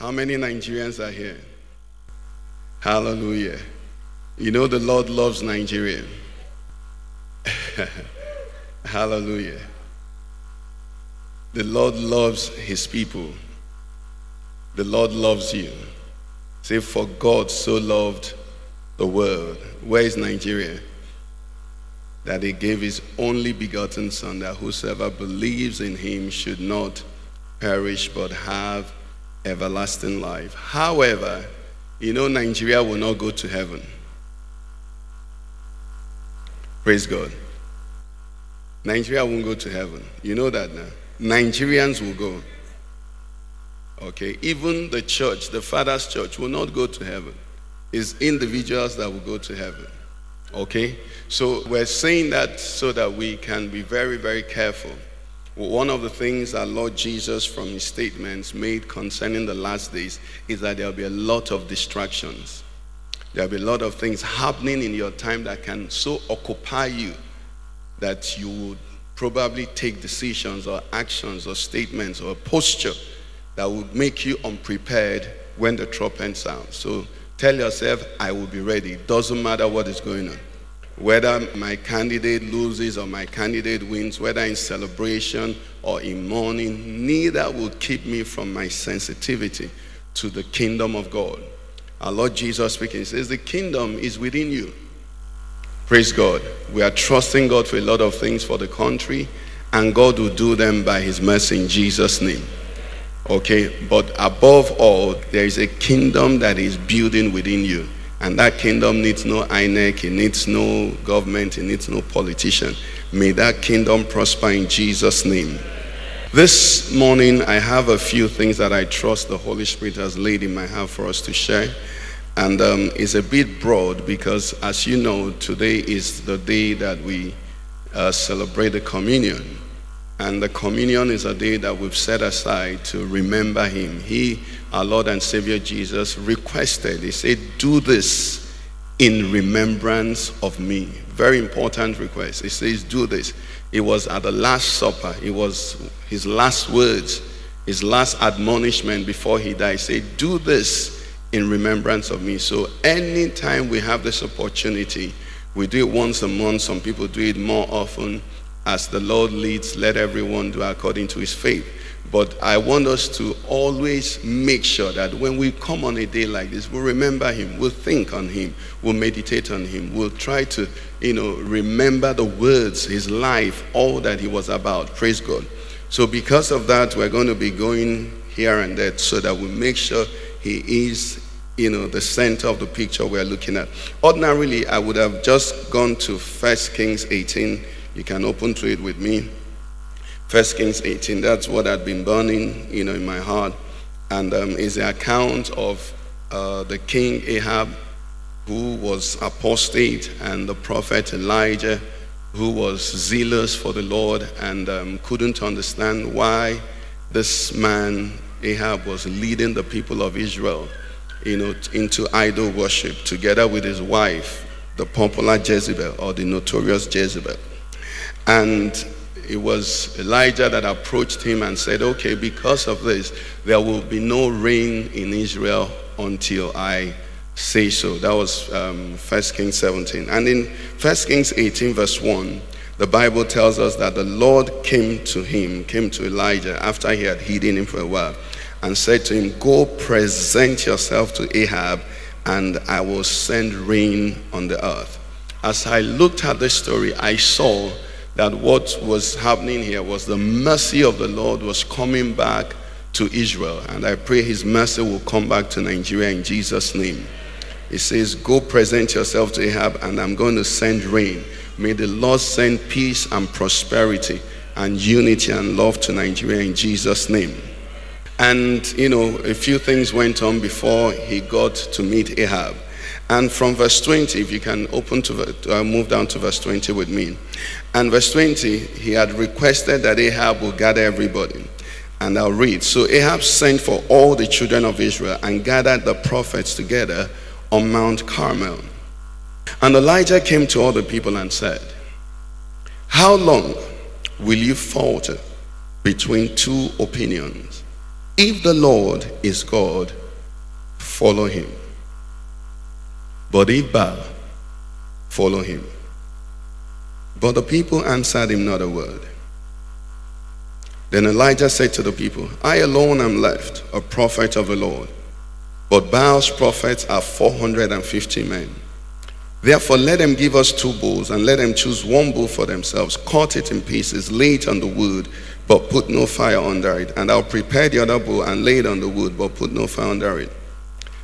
How many Nigerians are here? Hallelujah. You know the Lord loves Nigeria. Hallelujah. The Lord loves his people. The Lord loves you. Say, for God so loved the world. Where is Nigeria? That he gave his only begotten Son, that whosoever believes in him should not perish but have everlasting life. However, you know, Nigeria will not go to heaven. Praise God. Nigeria won't go to heaven. You know that now. Nigerians will go. Okay. Even the church, the Father's church, will not go to heaven. It's individuals that will go to heaven. Okay. So we're saying that so that we can be very, very careful. One of the things that Lord Jesus, from his statements made concerning the last days, is that there'll be a lot of distractions. There'll be a lot of things happening in your time that can so occupy you that you would probably take decisions or actions or statements or posture that would make you unprepared when the trumpet sounds. So tell yourself, I will be ready. It Doesn't matter what is going on. Whether my candidate loses or my candidate wins, whether in celebration or in mourning, neither will keep me from my sensitivity to the kingdom of God. Our Lord Jesus speaking says, The kingdom is within you. Praise God. We are trusting God for a lot of things for the country, and God will do them by His mercy in Jesus' name. Okay, but above all, there is a kingdom that is building within you. And that kingdom needs no INEC, it needs no government, it needs no politician. May that kingdom prosper in Jesus' name. This morning, I have a few things that I trust the Holy Spirit has laid in my heart for us to share. And um, it's a bit broad because, as you know, today is the day that we uh, celebrate the communion. And the communion is a day that we've set aside to remember Him. He, our Lord and Savior Jesus, requested, He said, Do this in remembrance of me. Very important request. He says, Do this. It was at the Last Supper, it was his last words, his last admonishment before he died. He said, Do this in remembrance of me. So anytime we have this opportunity, we do it once a month, some people do it more often. As the Lord leads, let everyone do according to his faith. But I want us to always make sure that when we come on a day like this, we'll remember him, we'll think on him, we'll meditate on him, we'll try to, you know, remember the words, his life, all that he was about. Praise God. So because of that, we're going to be going here and there so that we make sure he is, you know, the center of the picture we're looking at. Ordinarily, I would have just gone to First Kings 18. You can open to it with me. First Kings 18. That's what had been burning, you know, in my heart, and um, is the account of uh, the king Ahab, who was apostate, and the prophet Elijah, who was zealous for the Lord and um, couldn't understand why this man Ahab was leading the people of Israel, you know, into idol worship together with his wife, the popular Jezebel or the notorious Jezebel. And it was Elijah that approached him and said, Okay, because of this, there will be no rain in Israel until I say so. That was um, 1 Kings 17. And in 1 Kings 18, verse 1, the Bible tells us that the Lord came to him, came to Elijah after he had hidden him for a while, and said to him, Go present yourself to Ahab, and I will send rain on the earth. As I looked at this story, I saw that what was happening here was the mercy of the Lord was coming back to Israel. And I pray his mercy will come back to Nigeria in Jesus' name. It says, Go present yourself to Ahab, and I'm going to send rain. May the Lord send peace and prosperity and unity and love to Nigeria in Jesus' name. And, you know, a few things went on before he got to meet Ahab. And from verse 20, if you can open to, uh, move down to verse 20 with me. And verse 20, he had requested that Ahab would gather everybody. And I'll read. So Ahab sent for all the children of Israel and gathered the prophets together on Mount Carmel. And Elijah came to all the people and said, How long will you falter between two opinions? If the Lord is God, follow him. But if Baal, follow him. But the people answered him not a word. Then Elijah said to the people, I alone am left, a prophet of the Lord. But Baal's prophets are 450 men. Therefore, let them give us two bulls, and let them choose one bull for themselves, cut it in pieces, lay it on the wood, but put no fire under it. And I'll prepare the other bull and lay it on the wood, but put no fire under it.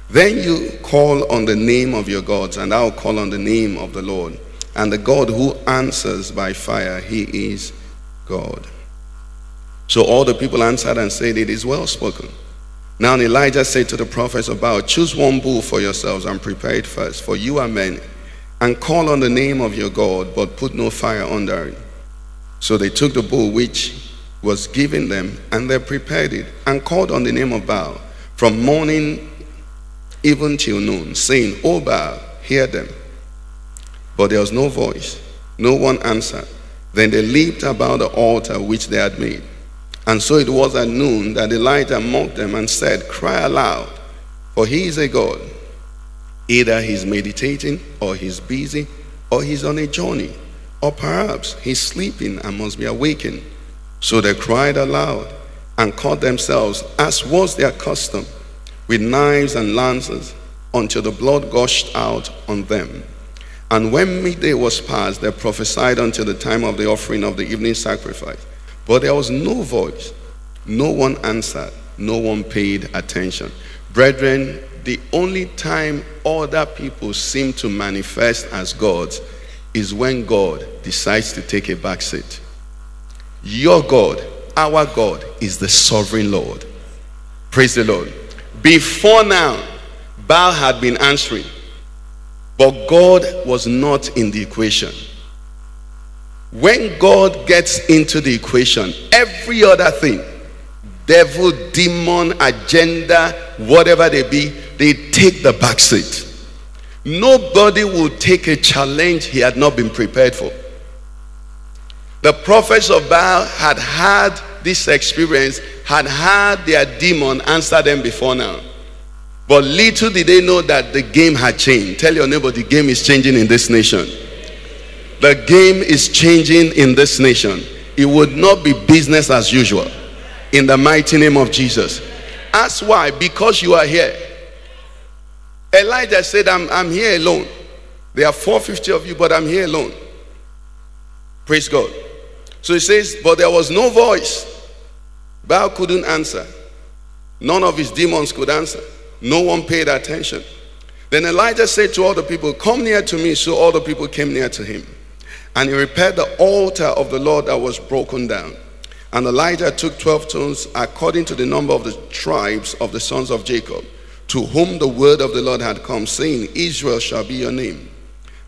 Then you call on the name of your gods, and I'll call on the name of the Lord. And the God who answers by fire, he is God. So all the people answered and said, It is well spoken. Now Elijah said to the prophets of Baal, Choose one bull for yourselves and prepare it first, for you are many and call on the name of your God, but put no fire under it. So they took the bull which was given them, and they prepared it, and called on the name of Baal from morning even till noon, saying, O Baal, hear them. But there was no voice, no one answered. Then they leaped about the altar which they had made. And so it was at noon that Elijah mocked them and said, Cry aloud, for he is a God. Either he's meditating, or he's busy, or he's on a journey, or perhaps he's sleeping and must be awakened. So they cried aloud and caught themselves, as was their custom, with knives and lances, until the blood gushed out on them. And when midday was past, they prophesied until the time of the offering of the evening sacrifice. But there was no voice, no one answered, no one paid attention. Brethren, the only time other people seem to manifest as gods is when God decides to take a back seat. Your God, our God, is the sovereign Lord. Praise the Lord. Before now, Baal had been answering, but God was not in the equation. When God gets into the equation, every other thing, devil, demon, agenda, whatever they be, they take the back seat. Nobody will take a challenge he had not been prepared for. The prophets of Baal had had this experience, had had their demon answer them before now. But little did they know that the game had changed. Tell your neighbor the game is changing in this nation. The game is changing in this nation. It would not be business as usual. In the mighty name of Jesus. Ask why? Because you are here. Elijah said, I'm, I'm here alone. There are 450 of you, but I'm here alone. Praise God. So he says, But there was no voice. Baal couldn't answer. None of his demons could answer. No one paid attention. Then Elijah said to all the people, Come near to me. So all the people came near to him. And he repaired the altar of the Lord that was broken down. And Elijah took 12 stones according to the number of the tribes of the sons of Jacob to whom the word of the Lord had come, saying, Israel shall be your name.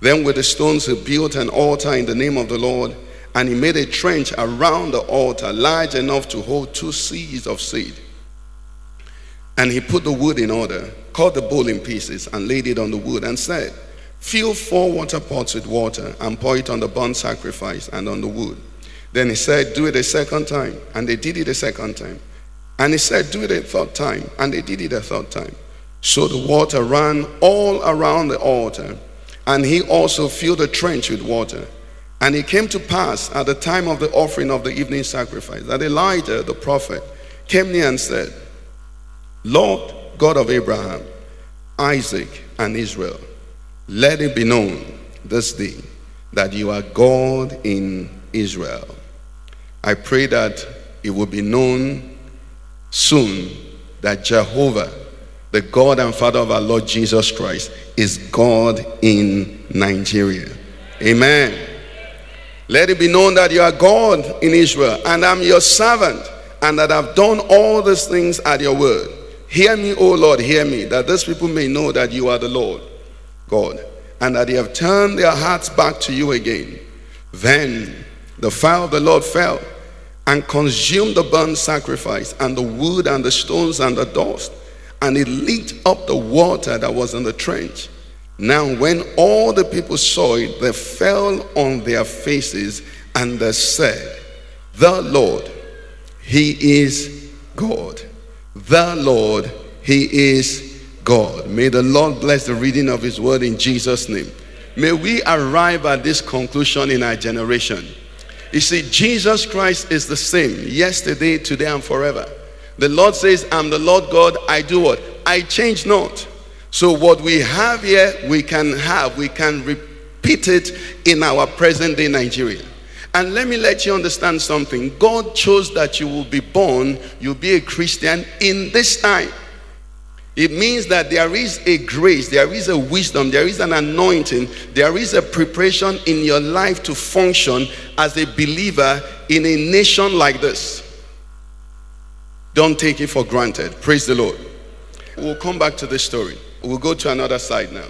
Then with the stones he built an altar in the name of the Lord, and he made a trench around the altar large enough to hold two seahs of seed. And he put the wood in order, cut the bowl in pieces, and laid it on the wood, and said, Fill four water pots with water, and pour it on the burnt sacrifice and on the wood. Then he said, Do it a second time. And they did it a second time. And he said, Do it a third time. And they did it a third time. So the water ran all around the altar, and he also filled the trench with water. And it came to pass at the time of the offering of the evening sacrifice that Elijah the prophet came near and said, Lord God of Abraham, Isaac, and Israel, let it be known this day that you are God in Israel. I pray that it will be known soon that Jehovah the God and Father of our Lord Jesus Christ is God in Nigeria. Amen. Let it be known that you are God in Israel, and I'm your servant. and that I've done all these things at your word. Hear me, O Lord, hear me, that these people may know that you are the Lord God, and that they have turned their hearts back to you again. Then the fire of the Lord fell and consumed the burnt sacrifice, and the wood, and the stones, and the dust, and it licked up the water that was in the trench. Now, when all the people saw it, they fell on their faces and they said, The Lord, He is God. The Lord, He is God. May the Lord bless the reading of His word in Jesus' name. May we arrive at this conclusion in our generation. You see, Jesus Christ is the same yesterday, today, and forever. The Lord says, I'm the Lord God. I do what? I change not. So, what we have here, we can have, we can repeat it in our present day Nigeria. And let me let you understand something. God chose that you will be born, you'll be a Christian in this time. It means that there is a grace, there is a wisdom, there is an anointing, there is a preparation in your life to function as a believer in a nation like this. Don't take it for granted. Praise the Lord. We'll come back to this story. We'll go to another side now.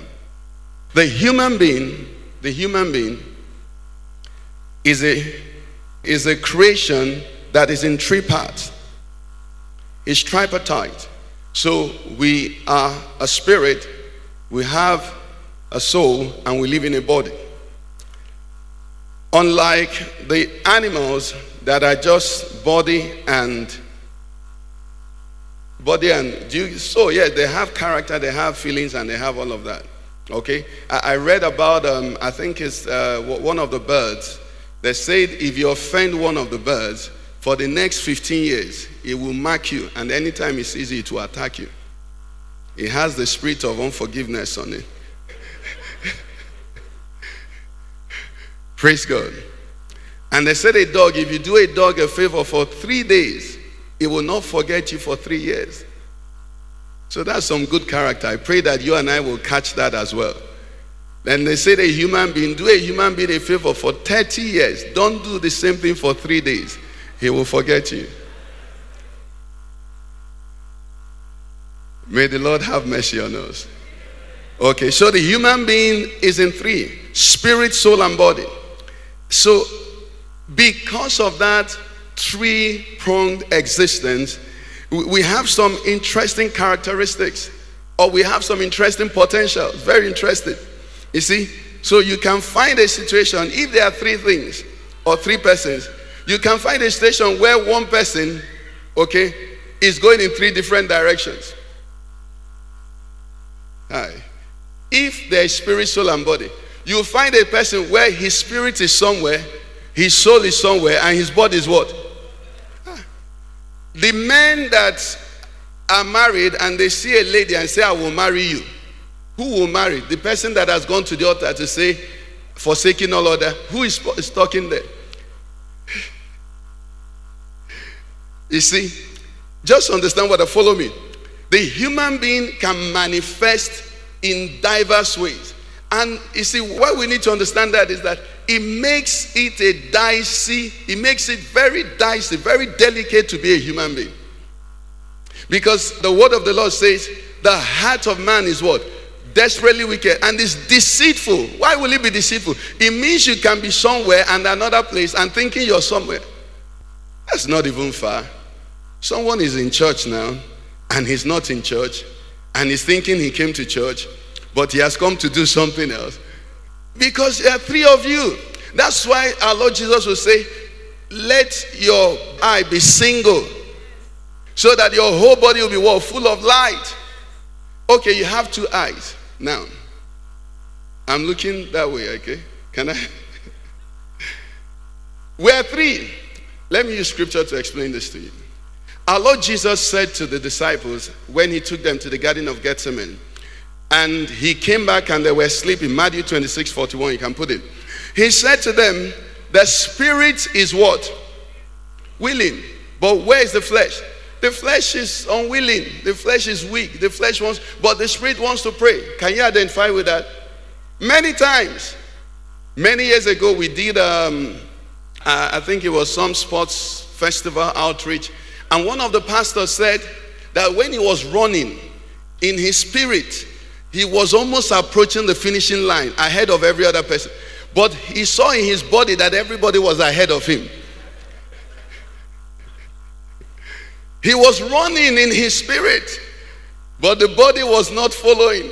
The human being, the human being is a is a creation that is in three parts. It's tripartite. So we are a spirit, we have a soul, and we live in a body. Unlike the animals that are just body and body and you, so yeah they have character they have feelings and they have all of that. Okay? I, I read about um, i think it's uh, one of the birds. They said if you offend one of the birds for the next 15 years it will mark you and anytime it sees you it will attack you. It has the spirit of unforgiveness on it. Praise god. And they said a dog if you do a dog a favor for three days he will not forget you for three years. So that's some good character. I pray that you and I will catch that as well. Then they say a human being, do a human being a favor for 30 years. Don't do the same thing for three days. He will forget you. May the Lord have mercy on us. Okay, so the human being is in three spirit, soul, and body. So, because of that, three pronged existence, we have some interesting characteristics or we have some interesting potential. Very interesting. You see? So you can find a situation, if there are three things or three persons, you can find a situation where one person, okay, is going in three different directions. Hi. If there is spirit, soul, and body, you'll find a person where his spirit is somewhere, his soul is somewhere, and his body is what? The men that are married and they see a lady and say, I will marry you. Who will marry? The person that has gone to the altar to say, forsaking all other. Who is, is talking there? You see, just understand what I follow me. The human being can manifest in diverse ways. And you see, what we need to understand that is that it makes it a dicey, it makes it very dicey, very delicate to be a human being. Because the word of the Lord says, the heart of man is what? Desperately wicked and is deceitful. Why will it be deceitful? It means you can be somewhere and another place and thinking you're somewhere. That's not even far. Someone is in church now and he's not in church and he's thinking he came to church but he has come to do something else. Because there are three of you. That's why our Lord Jesus will say, Let your eye be single, so that your whole body will be what? Full of light. Okay, you have two eyes. Now, I'm looking that way, okay? Can I? We're three. Let me use scripture to explain this to you. Our Lord Jesus said to the disciples when he took them to the Garden of Gethsemane, and he came back and they were sleeping. Matthew 26 41, you can put it. He said to them, The spirit is what? Willing. But where is the flesh? The flesh is unwilling. The flesh is weak. The flesh wants, but the spirit wants to pray. Can you identify with that? Many times. Many years ago, we did, um, uh, I think it was some sports festival outreach, And one of the pastors said that when he was running in his spirit, he was almost approaching the finishing line ahead of every other person. But he saw in his body that everybody was ahead of him. He was running in his spirit, but the body was not following.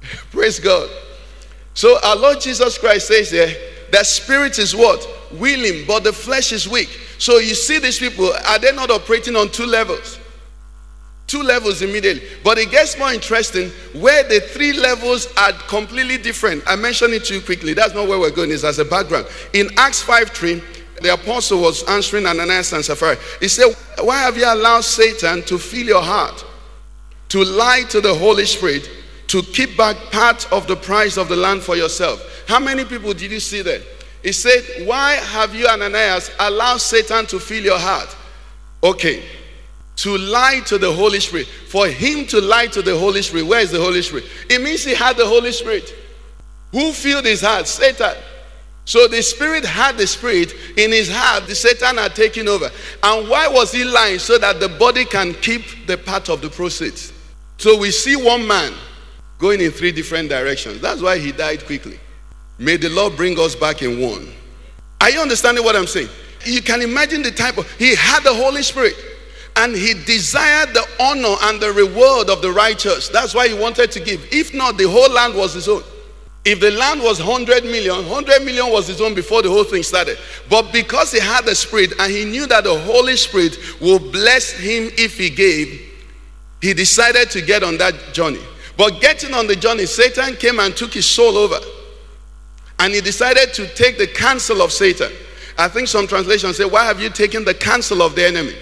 Praise God. So our Lord Jesus Christ says there, that spirit is what? Willing, but the flesh is weak. So you see these people, are they not operating on two levels? Two levels immediately. But it gets more interesting where the three levels are completely different. I mentioned it to you quickly. That's not where we're going, it's as a background. In Acts 5 3, the apostle was answering Ananias and Sapphira. He said, Why have you allowed Satan to fill your heart, to lie to the Holy Spirit, to keep back part of the price of the land for yourself? How many people did you see there? He said, Why have you, Ananias, allowed Satan to fill your heart? Okay. To lie to the Holy Spirit. For him to lie to the Holy Spirit, where is the Holy Spirit? It means he had the Holy Spirit. Who filled his heart? Satan. So the spirit had the spirit in his heart, the Satan had taken over. And why was he lying? So that the body can keep the part of the proceeds. So we see one man going in three different directions. That's why he died quickly. May the Lord bring us back in one. Are you understanding what I'm saying? You can imagine the type of, he had the Holy Spirit and he desired the honor and the reward of the righteous. That's why he wanted to give. If not, the whole land was his own. If the land was 100 million, 100 million was his own before the whole thing started. But because he had the Spirit and he knew that the Holy Spirit will bless him if he gave, he decided to get on that journey. But getting on the journey, Satan came and took his soul over. And he decided to take the counsel of Satan. I think some translations say, Why have you taken the counsel of the enemy?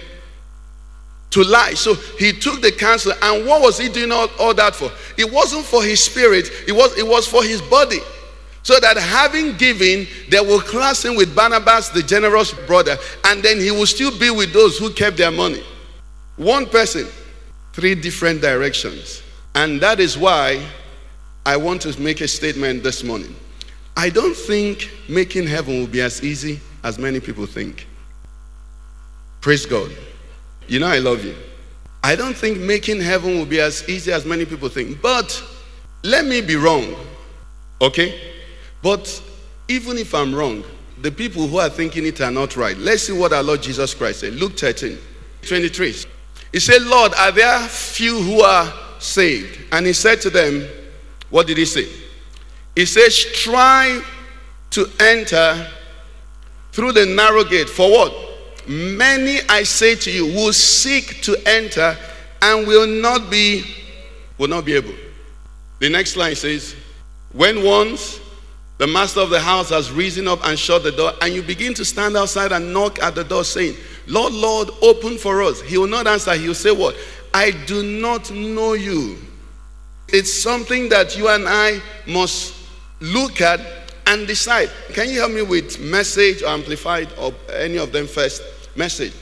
To lie. So he took the counsel, and what was he doing all, all that for? It wasn't for his spirit, it was, it was for his body. So that having given, they will class him with Barnabas, the generous brother, and then he will still be with those who kept their money. One person, three different directions. And that is why I want to make a statement this morning. I don't think making heaven will be as easy as many people think. Praise God. You know, I love you. I don't think making heaven will be as easy as many people think. But let me be wrong. Okay? But even if I'm wrong, the people who are thinking it are not right. Let's see what our Lord Jesus Christ said. Luke 13, 23. He said, Lord, are there few who are saved? And he said to them, What did he say? He says, Try to enter through the narrow gate. For what? Many, I say to you, will seek to enter and will not be will not be able. The next line says, When once the master of the house has risen up and shut the door, and you begin to stand outside and knock at the door, saying, Lord, Lord, open for us. He will not answer. He will say, What? I do not know you. It's something that you and I must look at and decide. Can you help me with message or amplified or any of them first? Message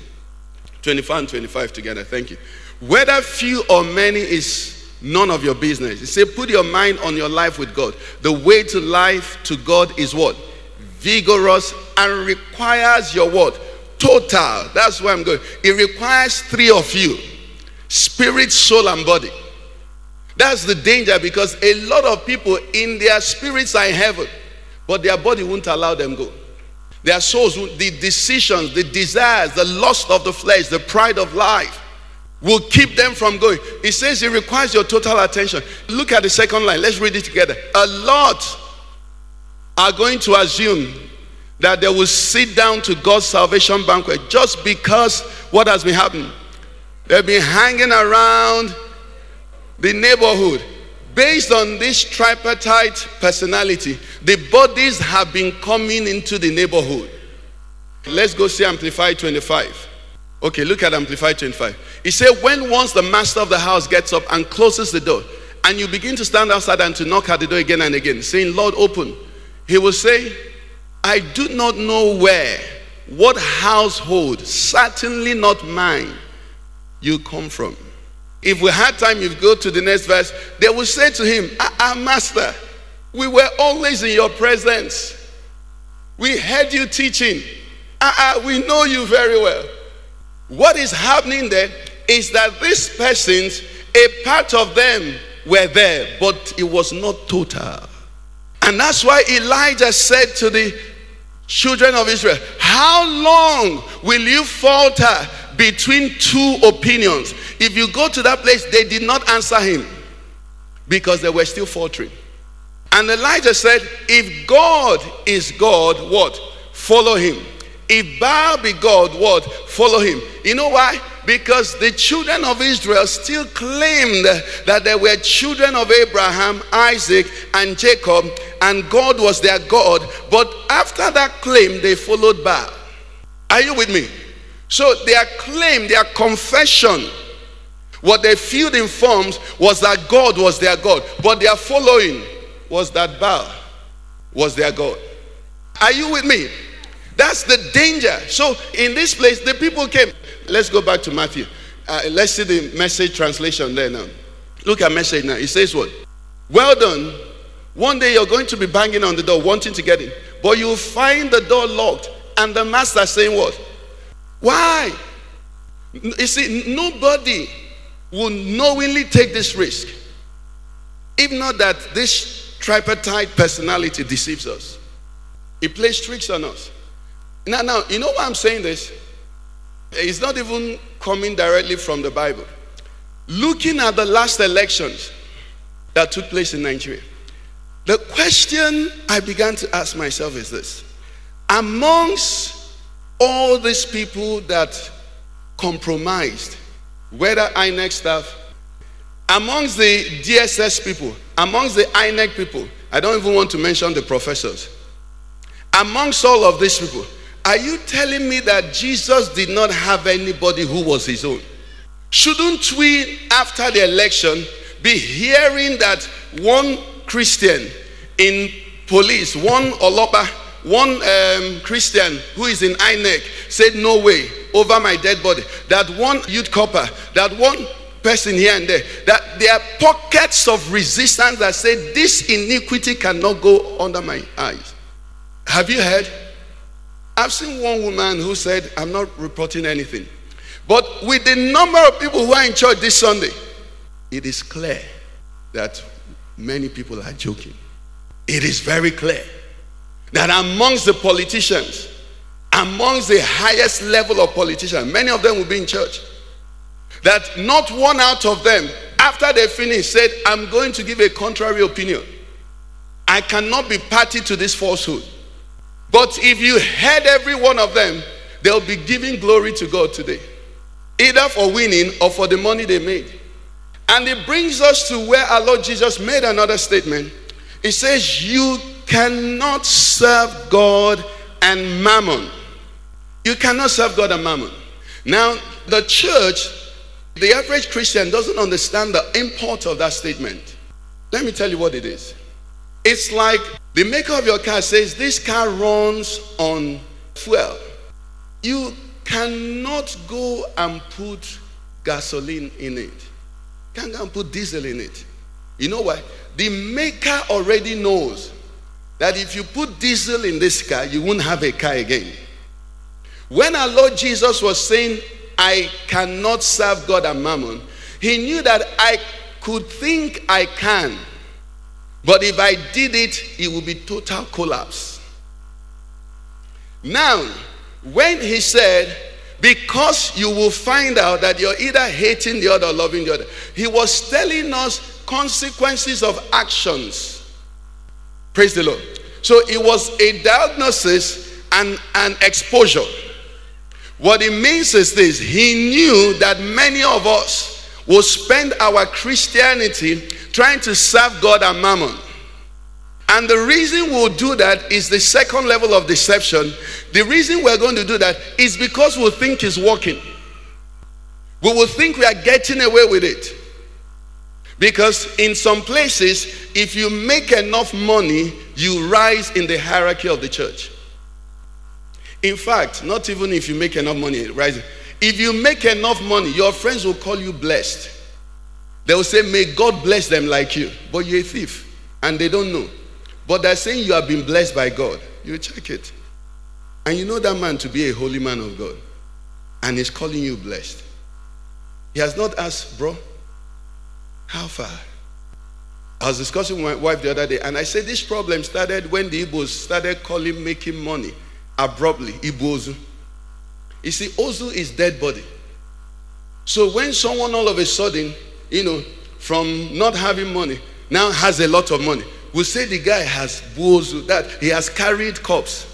25 and 25 together. Thank you. Whether few or many is none of your business. He said, put your mind on your life with God. The way to life to God is what? Vigorous and requires your what? Total. That's where I'm going. It requires three of you spirit, soul, and body. That's the danger because a lot of people in their spirits are in heaven but their body won't allow them go. Their souls, the decisions, the desires, the lust of the flesh, the pride of life will keep them from going. It says it requires your total attention. Look at the second line. Let's read it together. A lot are going to assume that they will sit down to God's salvation banquet just because what has been happening. They've been hanging around the neighborhood Based on this tripartite personality, the bodies have been coming into the neighborhood. Let's go see Amplified 25. Okay, look at Amplified 25. He said, When once the master of the house gets up and closes the door, and you begin to stand outside and to knock at the door again and again, saying, Lord, open, he will say, I do not know where, what household, certainly not mine, you come from. If we had time, you go to the next verse. They will say to him, Our ah, ah, master, we were always in your presence. We heard you teaching. Uh, uh, we know you very well. What is happening there is that these persons, a part of them were there, but it was not total. And that's why Elijah said to the children of Israel, How long will you falter between two opinions? If you go to that place, they did not answer him because they were still faltering. And Elijah said, If God is God, what? Follow him. If Baal be God, what? Follow him. You know why? Because the children of Israel still claimed that they were children of Abraham, Isaac, and Jacob, and God was their God. But after that claim, they followed Baal. Are you with me? So their claim, their confession, what they filled in forms was that God was their God. But their following was that Baal was their God. Are you with me? That's the danger. So in this place, the people came. Let's go back to Matthew. Uh, let's see the message translation there now. Look at message now. It says what? Well done. One day you're going to be banging on the door, wanting to get in, but you'll find the door locked, and the master saying what? Why? You see, nobody will knowingly take this risk. If not that this tripartite personality deceives us, it plays tricks on us. Now, now, you know why I'm saying this? It's not even coming directly from the Bible. Looking at the last elections that took place in Nigeria, the question I began to ask myself is this Amongst all these people that compromised, whether INEC staff, amongst the DSS people, amongst the INEC people, I don't even want to mention the professors, amongst all of these people, are you telling me that Jesus did not have anybody who was his own? Shouldn't we, after the election, be hearing that one Christian in police, one Olopa, one um, Christian who is in INEC said, No way, over my dead body. That one youth corper, that one person here and there, that there are pockets of resistance that say, This iniquity cannot go under my eyes. Have you heard? I've seen one woman who said, I'm not reporting anything. But with the number of people who are in church this Sunday, it is clear that many people are joking. It is very clear that amongst the politicians, amongst the highest level of politicians, many of them will be in church. That not one out of them, after they finish, said, I'm going to give a contrary opinion. I cannot be party to this falsehood. But if you heard every one of them, they'll be giving glory to God today, either for winning or for the money they made. And it brings us to where our Lord Jesus made another statement. He says, You cannot serve God and mammon. You cannot serve God and mammon. Now, the church, the average Christian doesn't understand the import of that statement. Let me tell you what it is. It's like the maker of your car says this car runs on fuel. You cannot go and put gasoline in it. You can't go and put diesel in it. You know why? The maker already knows that if you put diesel in this car, you won't have a car again. When our Lord Jesus was saying, I cannot serve God and mammon, he knew that I could think I can, but if I did it, it would be total collapse. Now, when he said, because you will find out that you're either hating the other or loving the other, he was telling us consequences of actions. Praise the Lord. So it was a diagnosis and an exposure. What it means is this He knew that many of us will spend our Christianity trying to serve God and mammon. And the reason we'll do that is the second level of deception. The reason we're going to do that is because we'll think it's working. We will think we are getting away with it. Because in some places, if you make enough money, you rise in the hierarchy of the church. In fact, not even if you make enough money, right? If you make enough money, your friends will call you blessed. They will say, May God bless them like you. But you're a thief, and they don't know. But they're saying you have been blessed by God. You check it. And you know that man to be a holy man of God. and he's calling you blessed. He has not asked, bro, how far? I was discussing with my wife the other day, and I said this problem started when the Igbos started calling making money abruptly. Ibozu. You see, Ozu is dead body. So when someone all of a sudden, you know, from not having money, now has a lot of money, we say the guy has Bozu, that he has carried corpse.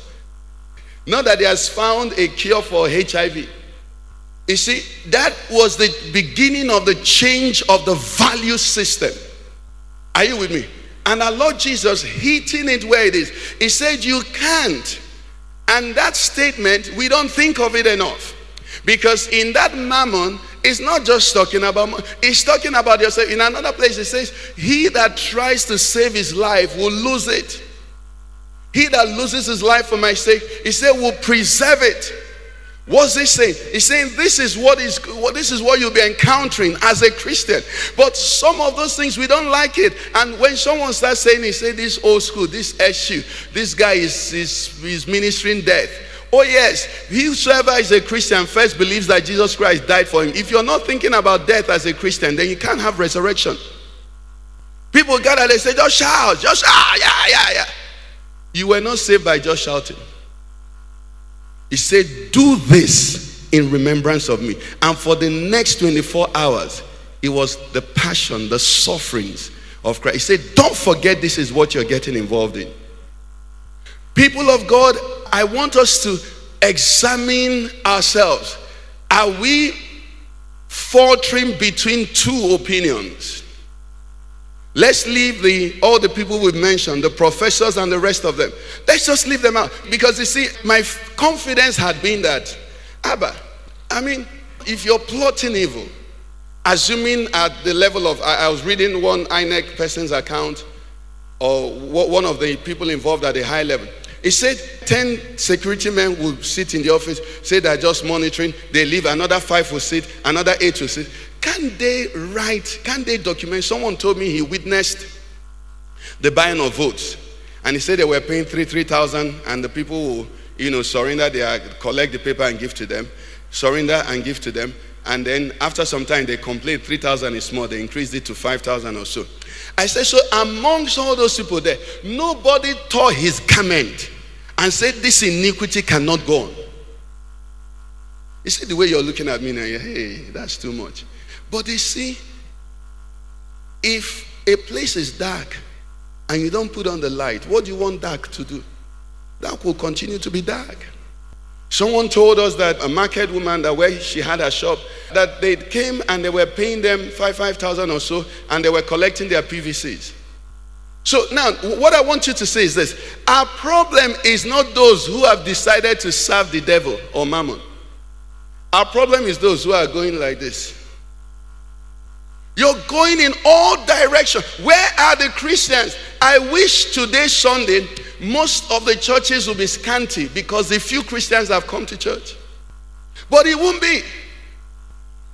Not that he has found a cure for HIV. You see, that was the beginning of the change of the value system. Are you with me? And our Lord Jesus hitting it where it is. He said, You can't. And that statement, we don't think of it enough. Because in that mammon, it's not just talking about, it's talking about yourself. In another place, it says, He that tries to save his life will lose it. He that loses his life for my sake, he said, will preserve it. What's he saying? He's saying this is what is what this is what you'll be encountering as a Christian. But some of those things we don't like it. And when someone starts saying, he say this old school, this issue, this guy is, is, is ministering death. Oh, yes, whosoever is a Christian first believes that Jesus Christ died for him. If you're not thinking about death as a Christian, then you can't have resurrection. People gather, they say, just shout, just shout, yeah, yeah, yeah. You were not saved by just shouting. He said, Do this in remembrance of me. And for the next 24 hours, it was the passion, the sufferings of Christ. He said, Don't forget this is what you're getting involved in. People of God, I want us to examine ourselves. Are we faltering between two opinions? Let's leave the all the people we've mentioned, the professors and the rest of them. Let's just leave them out. Because you see, my confidence had been that, Abba, I mean, if you're plotting evil, assuming at the level of, I, I was reading one INEC person's account, or one of the people involved at a high level. He said 10 security men will sit in the office, say they're just monitoring, they leave, another five will sit, another eight will sit. Can they write, can they document? Someone told me he witnessed the buying of votes. And he said they were paying three, 3,000 and the people who, you know, surrender, they are, collect the paper and give to them, surrender and give to them. And then after some time, they complain 3,000 is small. They increased it to 5,000 or so. I said, so amongst all those people there, nobody tore his garment and said, this iniquity cannot go on. You see the way you're looking at me now, hey, that's too much. But you see, if a place is dark and you don't put on the light, what do you want dark to do? Dark will continue to be dark. Someone told us that a market woman that where she had a shop, that they came and they were paying them five five thousand or so, and they were collecting their PVCs. So now, what I want you to say is this: our problem is not those who have decided to serve the devil or mammon. Our problem is those who are going like this. You're going in all directions. Where are the Christians? I wish today, Sunday, most of the churches will be scanty because the few Christians have come to church. But it won't be.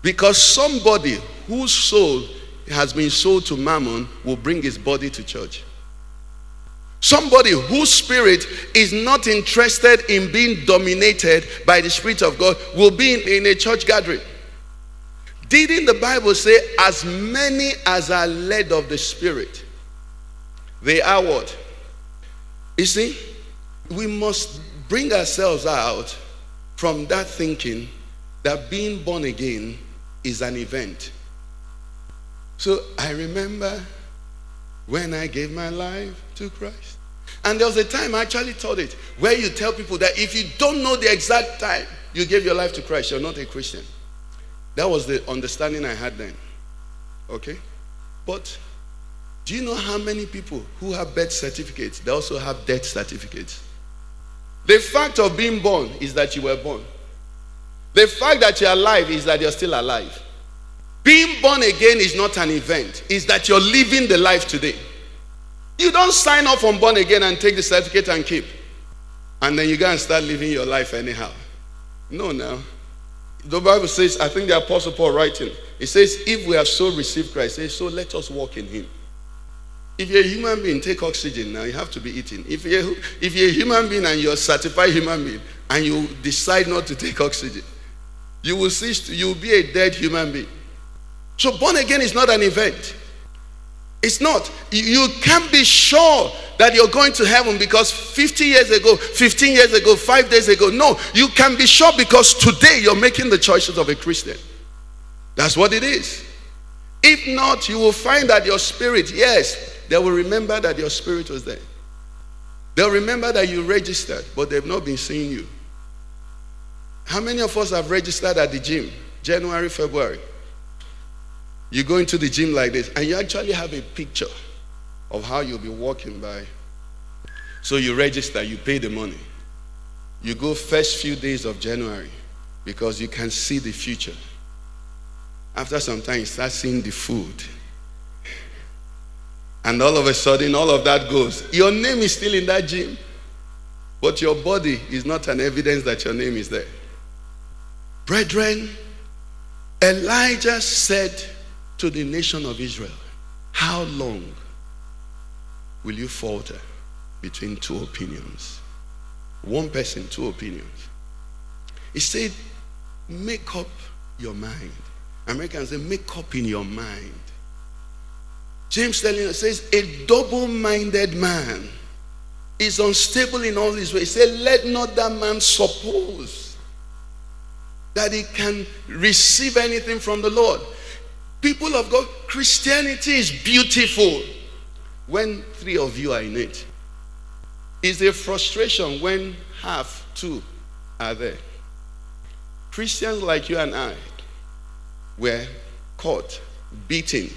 Because somebody whose soul has been sold to mammon will bring his body to church. Somebody whose spirit is not interested in being dominated by the Spirit of God will be in, in a church gathering. Didn't the Bible say, as many as are led of the Spirit, they are what? You see, we must bring ourselves out from that thinking that being born again is an event. So I remember when I gave my life to Christ. And there was a time I actually taught it where you tell people that if you don't know the exact time you gave your life to Christ, you're not a Christian. That was the understanding I had then. Okay? But do you know how many people who have birth certificates, they also have death certificates? The fact of being born is that you were born. The fact that you're alive is that you're still alive. Being born again is not an event, it's that you're living the life today. You don't sign up on born again and take the certificate and keep. And then you go and start living your life anyhow. No, no. The Bible says, I think the Apostle Paul writing, it says, if we have so received Christ, says, so let us walk in him. If you're a human being, take oxygen now. You have to be eating. If you're, if you're a human being and you're a certified human being and you decide not to take oxygen, You will cease to, you will be a dead human being. So born again is not an event. It's not. You can't be sure that you're going to heaven because 50 years ago, 15 years ago, five days ago. No, you can be sure because today you're making the choices of a Christian. That's what it is. If not, you will find that your spirit, yes, they will remember that your spirit was there. They'll remember that you registered, but they've not been seeing you. How many of us have registered at the gym? January, February. You go into the gym like this, and you actually have a picture of how you'll be walking by. So you register, you pay the money. You go first few days of January because you can see the future. After some time, you start seeing the food. And all of a sudden, all of that goes. Your name is still in that gym, but your body is not an evidence that your name is there. Brethren, Elijah said to the nation of Israel, How long will you falter between two opinions? One person, two opinions. He said, Make up your mind. Americans say, Make up in your mind. James telling us says, A double minded man is unstable in all his ways. He said, Let not that man suppose that he can receive anything from the Lord. People of God, Christianity is beautiful when three of you are in it. It's a frustration when half, two are there. Christians like you and I were caught, beaten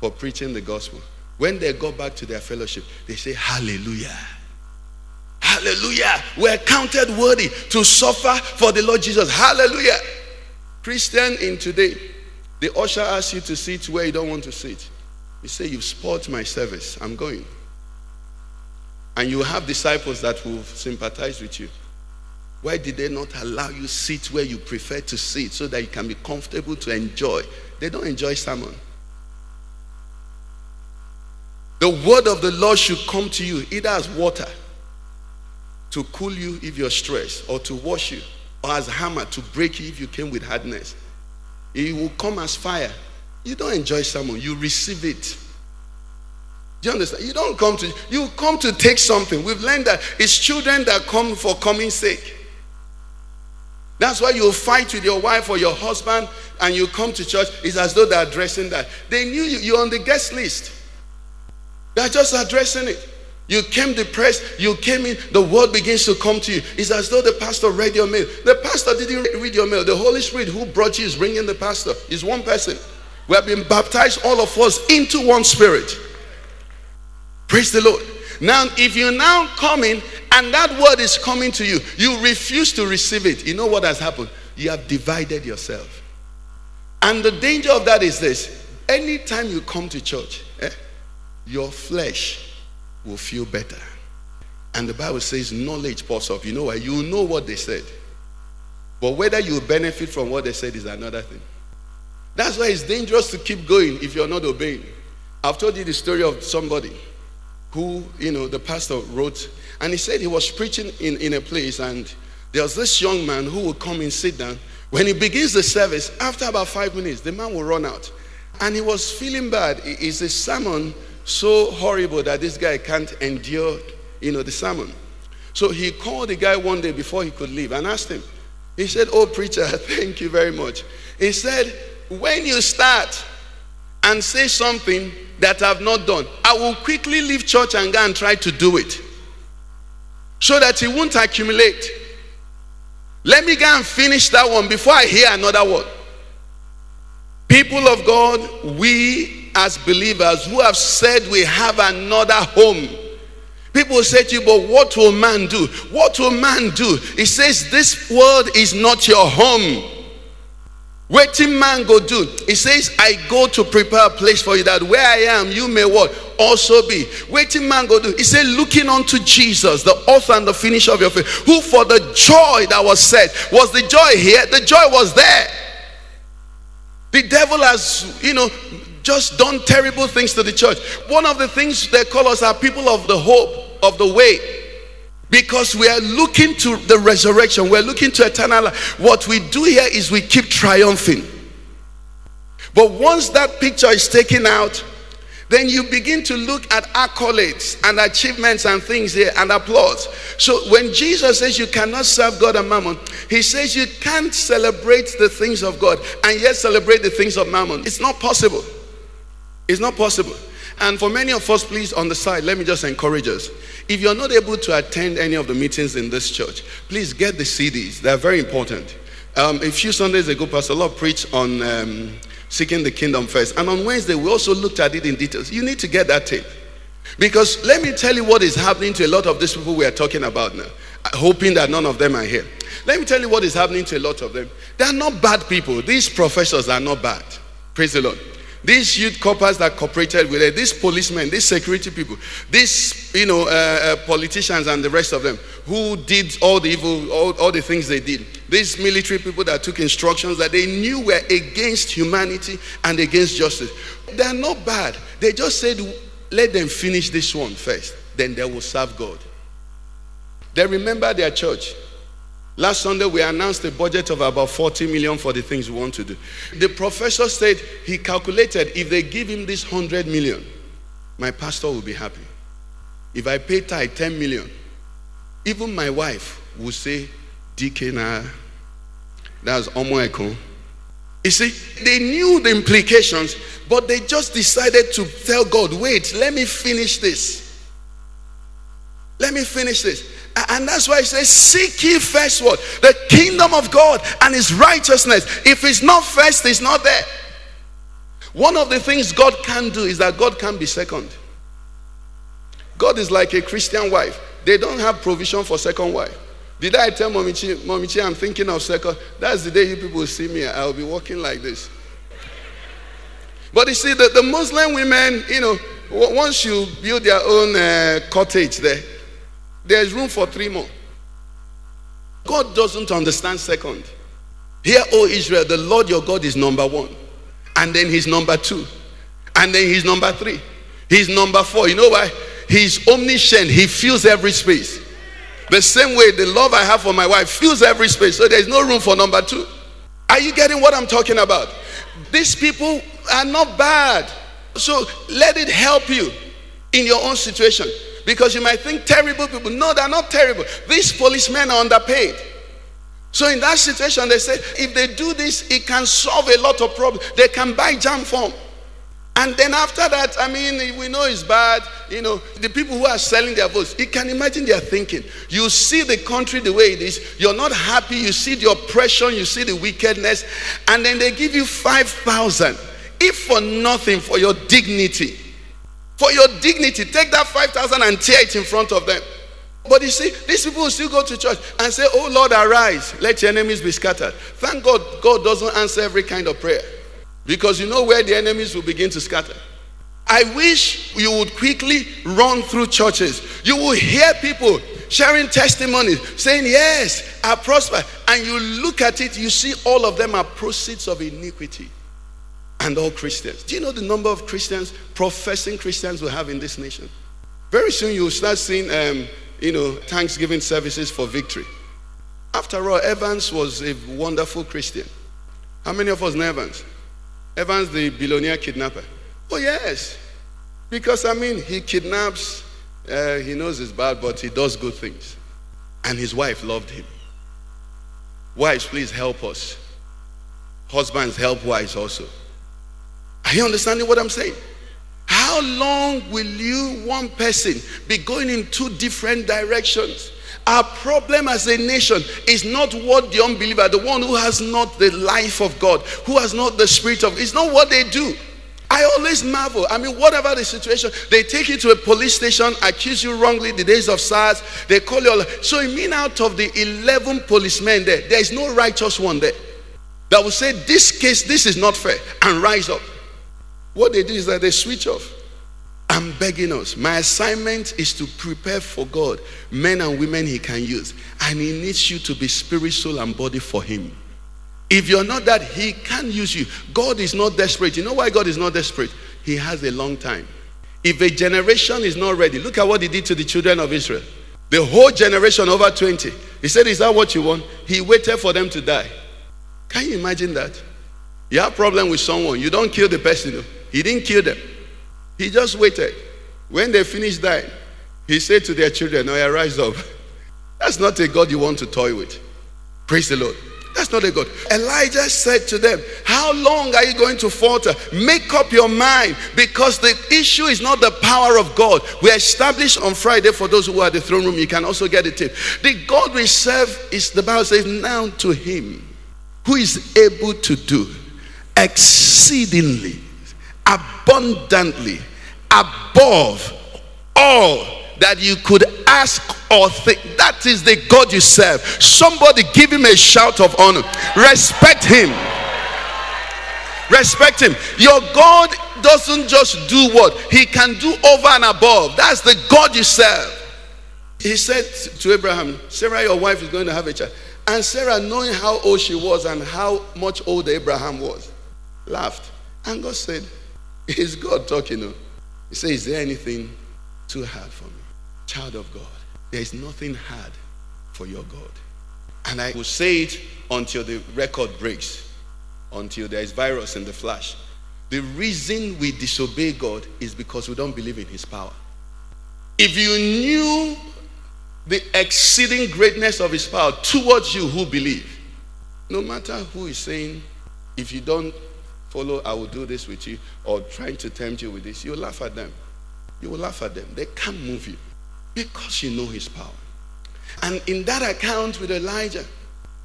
for preaching the gospel. When they go back to their fellowship, they say, Hallelujah. Hallelujah. We're counted worthy to suffer for the Lord Jesus. Hallelujah. Christian in today, the usher asks you to sit where you don't want to sit. You say, You've spoiled my service. I'm going. And you have disciples that will sympathize with you. Why did they not allow you sit where you prefer to sit so that you can be comfortable to enjoy? They don't enjoy sermon. The word of the Lord should come to you either as water to cool you if you're stressed, or to wash you, or as hammer to break you if you came with hardness. It will come as fire. You don't enjoy someone, you receive it. Do you understand? You don't come to you come to take something. We've learned that it's children that come for coming sake. That's why you fight with your wife or your husband and you come to church. It's as though they're addressing that. They knew you, you're on the guest list. They're just addressing it. You came depressed, you came in, the word begins to come to you. It's as though the pastor read your mail. The pastor didn't read your mail. The Holy Spirit who brought you is bringing the pastor. Is one person. We have been baptized, all of us, into one spirit. Praise the Lord. Now, if you're now coming and that word is coming to you, you refuse to receive it. You know what has happened? You have divided yourself. And the danger of that is this anytime you come to church, eh, your flesh will feel better. And the Bible says knowledge pops up. You know why? You know what they said. But whether you benefit from what they said is another thing. That's why it's dangerous to keep going if you're not obeying. I've told you the story of somebody who, you know, the pastor wrote, and he said he was preaching in, in a place, and there was this young man who would come and sit down. When he begins the service, after about five minutes, the man will run out. And he was feeling bad. It's a sermon so horrible that this guy can't endure, you know, the sermon. So he called the guy one day before he could leave and asked him. He said, Oh, preacher, thank you very much. He said, When you start and say something that I've not done, I will quickly leave church and go and try to do it so that it won't accumulate. Let me go and finish that one before I hear another word. People of God, we as believers who have said we have another home. People say to you, but what will man do? What will man do? He says, This world is not your home. Waiting man go do. He says, I go to prepare a place for you that where I am, you may what? Also be. Waiting man go do. He said, looking unto Jesus, the author and the finisher of your faith, who for the joy that was set, was the joy here? The joy was there. The devil has, you know, just done terrible things to the church. One of the things they call us are people of the hope, of the way. Because we are looking to the resurrection, we're looking to eternal life. What we do here is we keep triumphing. But once that picture is taken out, then you begin to look at accolades and achievements and things here and applause. So when Jesus says you cannot serve God and mammon, he says you can't celebrate the things of God and yet celebrate the things of mammon. It's not possible. It's not possible. And for many of us, please, on the side, let me just encourage us. If you're not able to attend any of the meetings in this church, please get the CDs. They're very important. Um, a few Sundays ago, Pastor Love preached on um, seeking the kingdom first. And on Wednesday, we also looked at it in details. You need to get that tape. Because let me tell you what is happening to a lot of these people we are talking about now, hoping that none of them are here. Let me tell you what is happening to a lot of them. They are not bad people. These professors are not bad. Praise the Lord. These youth corpers that cooperated with it, these policemen, these security people, these you know uh, uh, politicians and the rest of them who did all the evil, all, all the things they did. These military people that took instructions that they knew were against humanity and against justice. They are not bad. They just said, let them finish this one first, then they will serve God. They remember their church. Last Sunday, we announced a budget of about 40 million for the things we want to do. The professor said he calculated if they give him this 100 million, my pastor will be happy. If I pay tithe 10 million, even my wife will say, Dikena, that's Omoeko. You see, they knew the implications, but they just decided to tell God, wait, let me finish this. Let me finish this. And that's why he says, Seek ye first what? The kingdom of God and his righteousness. If it's not first, it's not there. One of the things God can do is that God can be second. God is like a Christian wife. They don't have provision for second wife. Did I tell Mommy Chi, Mommy Chi, I'm thinking of second? That's the day you people see me. I'll be walking like this. But you see, the, the Muslim women, you know, once you build their own uh, cottage there, there's room for three more. God doesn't understand second. Hear, O Israel, the Lord your God is number one. And then he's number two. And then he's number three. He's number four. You know why? He's omniscient. He fills every space. The same way the love I have for my wife fills every space. So there's no room for number two. Are you getting what I'm talking about? These people are not bad. So let it help you in your own situation. Because you might think terrible people. No, they're not terrible. These policemen are underpaid. So in that situation, they say if they do this, it can solve a lot of problems. They can buy JAMB form. And then after that, I mean, we know it's bad. You know, the people who are selling their votes, you can imagine their thinking. You see the country the way it is. You're not happy. You see the oppression. You see the wickedness. And then they give you 5,000. If for nothing, for your dignity. For your dignity, take that 5,000 and tear it in front of them. But you see, these people will still go to church and say, Oh Lord, arise, let your enemies be scattered. Thank God, God doesn't answer every kind of prayer because you know where the enemies will begin to scatter. I wish you would quickly run through churches. You will hear people sharing testimonies saying, Yes, I prosper. And you look at it, you see all of them are proceeds of iniquity and all Christians. Do you know the number of Christians, professing Christians, we have in this nation? Very soon you'll start seeing, um, you know, Thanksgiving services for victory. After all, Evans was a wonderful Christian. How many of us know Evans? Evans, the billionaire kidnapper. Oh, yes. Because, I mean, he kidnaps, uh, he knows it's bad, but he does good things. And his wife loved him. Wives, please help us. Husbands, help wives also. Are you understanding what I'm saying? How long will you, one person, be going in two different directions? Our problem as a nation is not what the unbeliever, the one who has not the life of God, who has not the spirit of, it's not what they do. I always marvel. I mean, whatever the situation, they take you to a police station, accuse you wrongly, the days of SARS, they call you. All, so, you mean out of the 11 policemen there, there is no righteous one there that will say, This case, this is not fair, and rise up. What they do is that they switch off. I'm begging us. My assignment is to prepare for God men and women He can use. And He needs you to be spirit, soul, and body for Him. If you're not that, He can use you. God is not desperate. You know why God is not desperate? He has a long time. If a generation is not ready, look at what He did to the children of Israel. The whole generation over 20. He said, Is that what you want? He waited for them to die. Can you imagine that? You have a problem with someone, you don't kill the person. He didn't kill them. He just waited. When they finished dying, he said to their children, Now rise up. That's not a God you want to toy with. Praise the Lord. That's not a God. Elijah said to them, How long are you going to falter? Make up your mind because the issue is not the power of God. We established on Friday for those who are at the throne room, you can also get it. The God we serve is the Bible says, Now to him who is able to do exceedingly, abundantly, above all that you could ask or think. That is the God you serve. Somebody give him a shout of honor. Respect him. Respect him. Your God doesn't just do what he can do over and above. That's the God you serve. He said to Abraham, Sarah, your wife is going to have a child. And Sarah, knowing how old she was and how much older Abraham was, laughed. And God said, Is God talking? He said, Is there anything too hard for me? Child of God, there is nothing hard for your God. And I will say it until the record breaks, until there is virus in the flash. The reason we disobey God is because we don't believe in His power. If you knew the exceeding greatness of His power towards you who believe, no matter who is saying, if you don't follow, I will do this with you, or trying to tempt you with this, you laugh at them. You will laugh at them. They can't move you. Because you know his power. And in that account with Elijah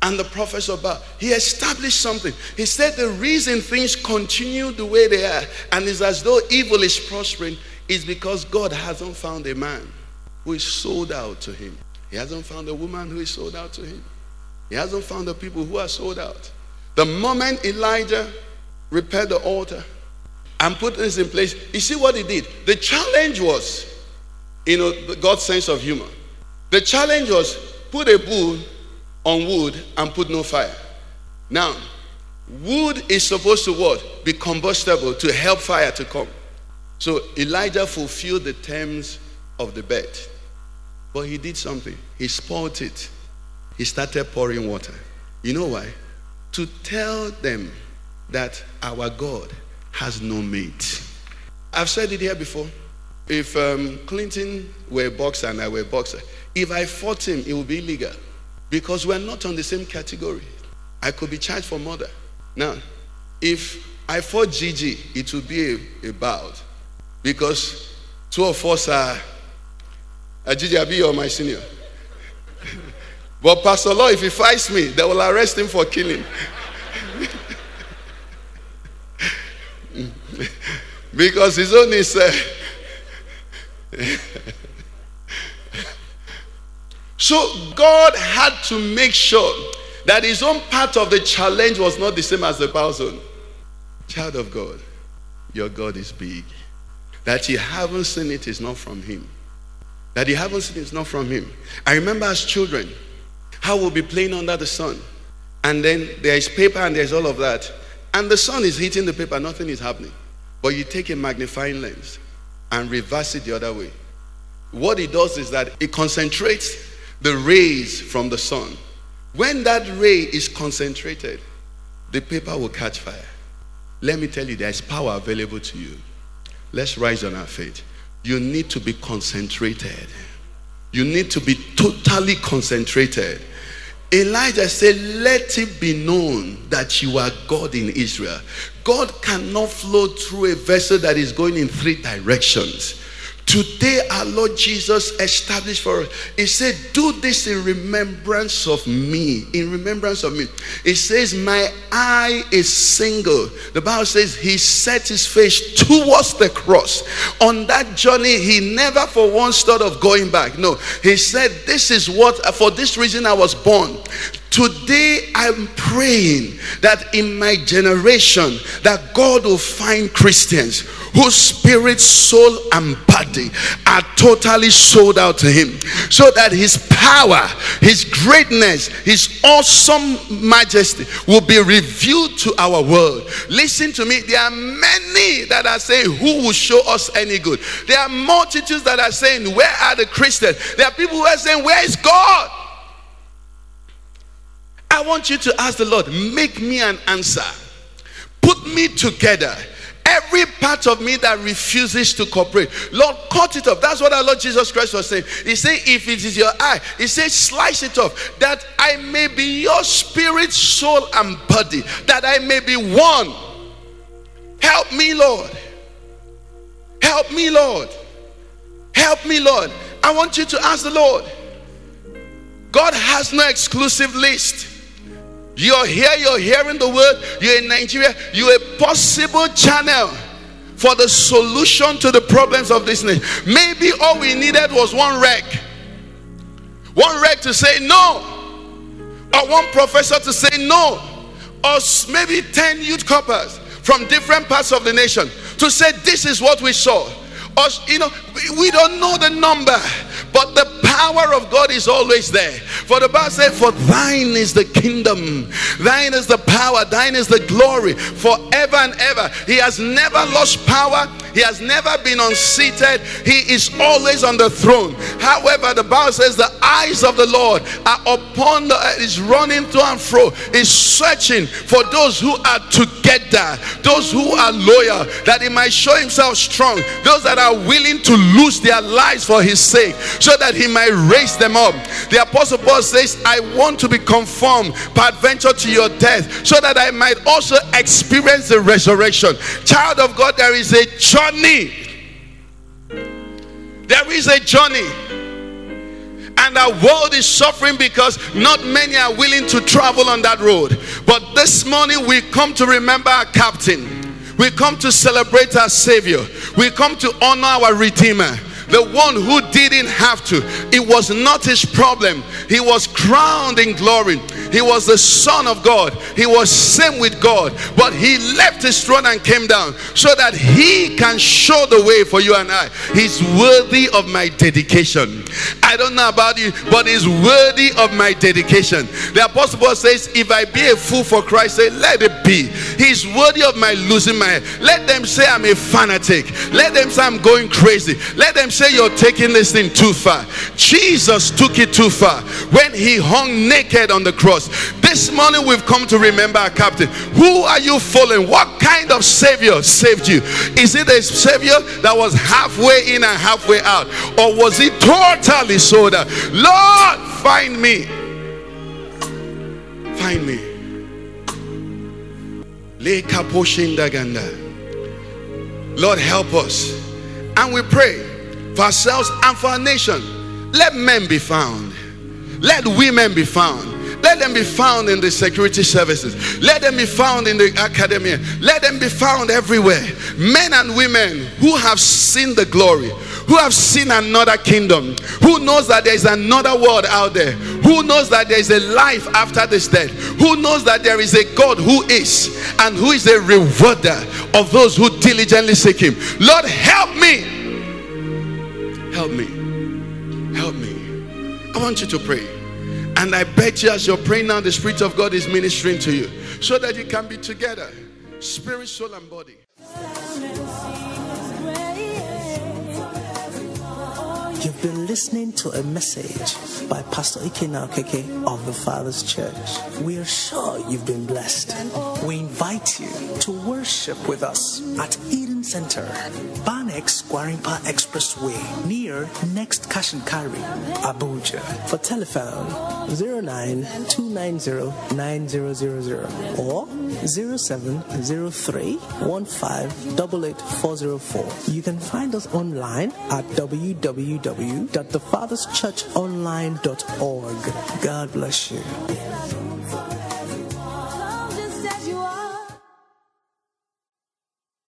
and the prophets of Baal, he established something. He said the reason things continue the way they are and it's as though evil is prospering is because God hasn't found a man who is sold out to him. He hasn't found a woman who is sold out to him. He hasn't found the people who are sold out. The moment Elijah repaired the altar and put this in place, you see what he did? The challenge was you know, God's sense of humor. The challenge was put a bull on wood and put no fire. Now, wood is supposed to what? Be combustible to help fire to come. So Elijah fulfilled the terms of the bed. But he did something. He spoiled it. He started pouring water. You know why? To tell them that our God has no mate. I've said it here before if um, Clinton were a boxer and I were a boxer, if I fought him, it would be illegal because we're not on the same category. I could be charged for murder. Now, if I fought Gigi, it would be a, a bout because two of us are. Uh, Gigi Abi or my senior. but Pastor Law, if he fights me, they will arrest him for killing. because his own is. Uh, so God had to make sure that his own part of the challenge was not the same as the person. Child of God, your God is big. That you haven't seen it is not from him. That you haven't seen it is not from him. I remember as children, how we'll be playing under the sun. And then there is paper and there's all of that. And the sun is hitting the paper, nothing is happening. But you take a magnifying lens and reverse it the other way. What it does is that it concentrates the rays from the sun. When that ray is concentrated, the paper will catch fire. Let me tell you, there's power available to you. Let's rise on our faith. You need to be concentrated. You need to be totally concentrated. Elijah said, Let it be known that you are God in Israel. God cannot flow through a vessel that is going in three directions. Today, our Lord Jesus established for us. He said, Do this in remembrance of me. In remembrance of me. It says, My eye is single. The Bible says, He set his face towards the cross. On that journey, he never for once thought of going back. No, he said, This is what, for this reason I was born Today I'm praying that in my generation that God will find Christians whose spirit, soul, and body are totally sold out to him. So that his power, his greatness, his awesome majesty will be revealed to our world. Listen to me, there are many that are saying, Who will show us any good? There are multitudes that are saying, Where are the Christians? There are people who are saying, Where is God? I want you to ask the Lord, make me an answer. Put me together. Every part of me that refuses to cooperate, Lord, cut it off. That's what our Lord Jesus Christ was saying. He said, If it is your eye, He said, Slice it off, that I may be your spirit, soul, and body, that I may be one. Help me, Lord. Help me, Lord. Help me, Lord. I want you to ask the Lord. God has no exclusive list. You're here, you're hearing the word, you're in Nigeria, you're a possible channel for the solution to the problems of this nation. Maybe all we needed was one REC. One REC to say no, or one professor to say no, or maybe 10 youth corpers from different parts of the nation to say this is what we saw. Or, you know, we don't know the number, but the power of God is always there. For the Bible says, For thine is the kingdom, thine is the power, thine is the glory forever and ever. He has never lost power, he has never been unseated, he is always on the throne. However, the Bible says, The eyes of the Lord are upon the earth, is running to and fro, is searching for those who are together, those who are loyal, that he might show himself strong, those that are willing to lose their lives for his sake, so that he might raise them up. The apostle Paul says, I want to be conformed, peradventure to your death, so that I might also experience the resurrection. Child of God, there is a journey. There is a journey. And our world is suffering because not many are willing to travel on that road. But this morning we come to remember our captain. We come to celebrate our Savior. We come to honor our Redeemer the one who didn't have to. It was not his problem. He was crowned in glory. He was the Son of God. He was same with God. But he left his throne and came down so that he can show the way for you and I. He's worthy of my dedication. I don't know about you, but he's worthy of my dedication. The apostle Paul says, If I be a fool for Christ, say, let it be. He's worthy of my losing my head. Let them say I'm a fanatic. Let them say I'm going crazy. Let them say say you're taking this thing too far. Jesus took it too far when he hung naked on the cross. This morning we've come to remember our captain. Who are you following? What kind of savior saved you? Is it a savior that was halfway in and halfway out? Or was he totally sold out? Lord, find me. Find me. Lord, help us. And we pray for ourselves and for our nation. Let men be found. Let women be found. Let them be found in the security services. Let them be found in the academia. Let them be found everywhere. Men and women who have seen the glory, who have seen another kingdom, who knows that there is another world out there, who knows that there is a life after this death, who knows that there is a God who is and who is a rewarder of those who diligently seek Him. Lord, help me Help me. Help me. I want you to pray. And I bet you as you're praying now, the Spirit of God is ministering to you so that you can be together, spirit, soul, and body. You've been listening to a message by Pastor Ikenna Okeke of the Father's Church. We are sure you've been blessed. We invite you to worship with us at Center, Banex Gwarinpa Expressway, near Next and Abuja. For telephone 09290900 or 0703 You can find us online at www.thefatherschurchonline.org. God bless you.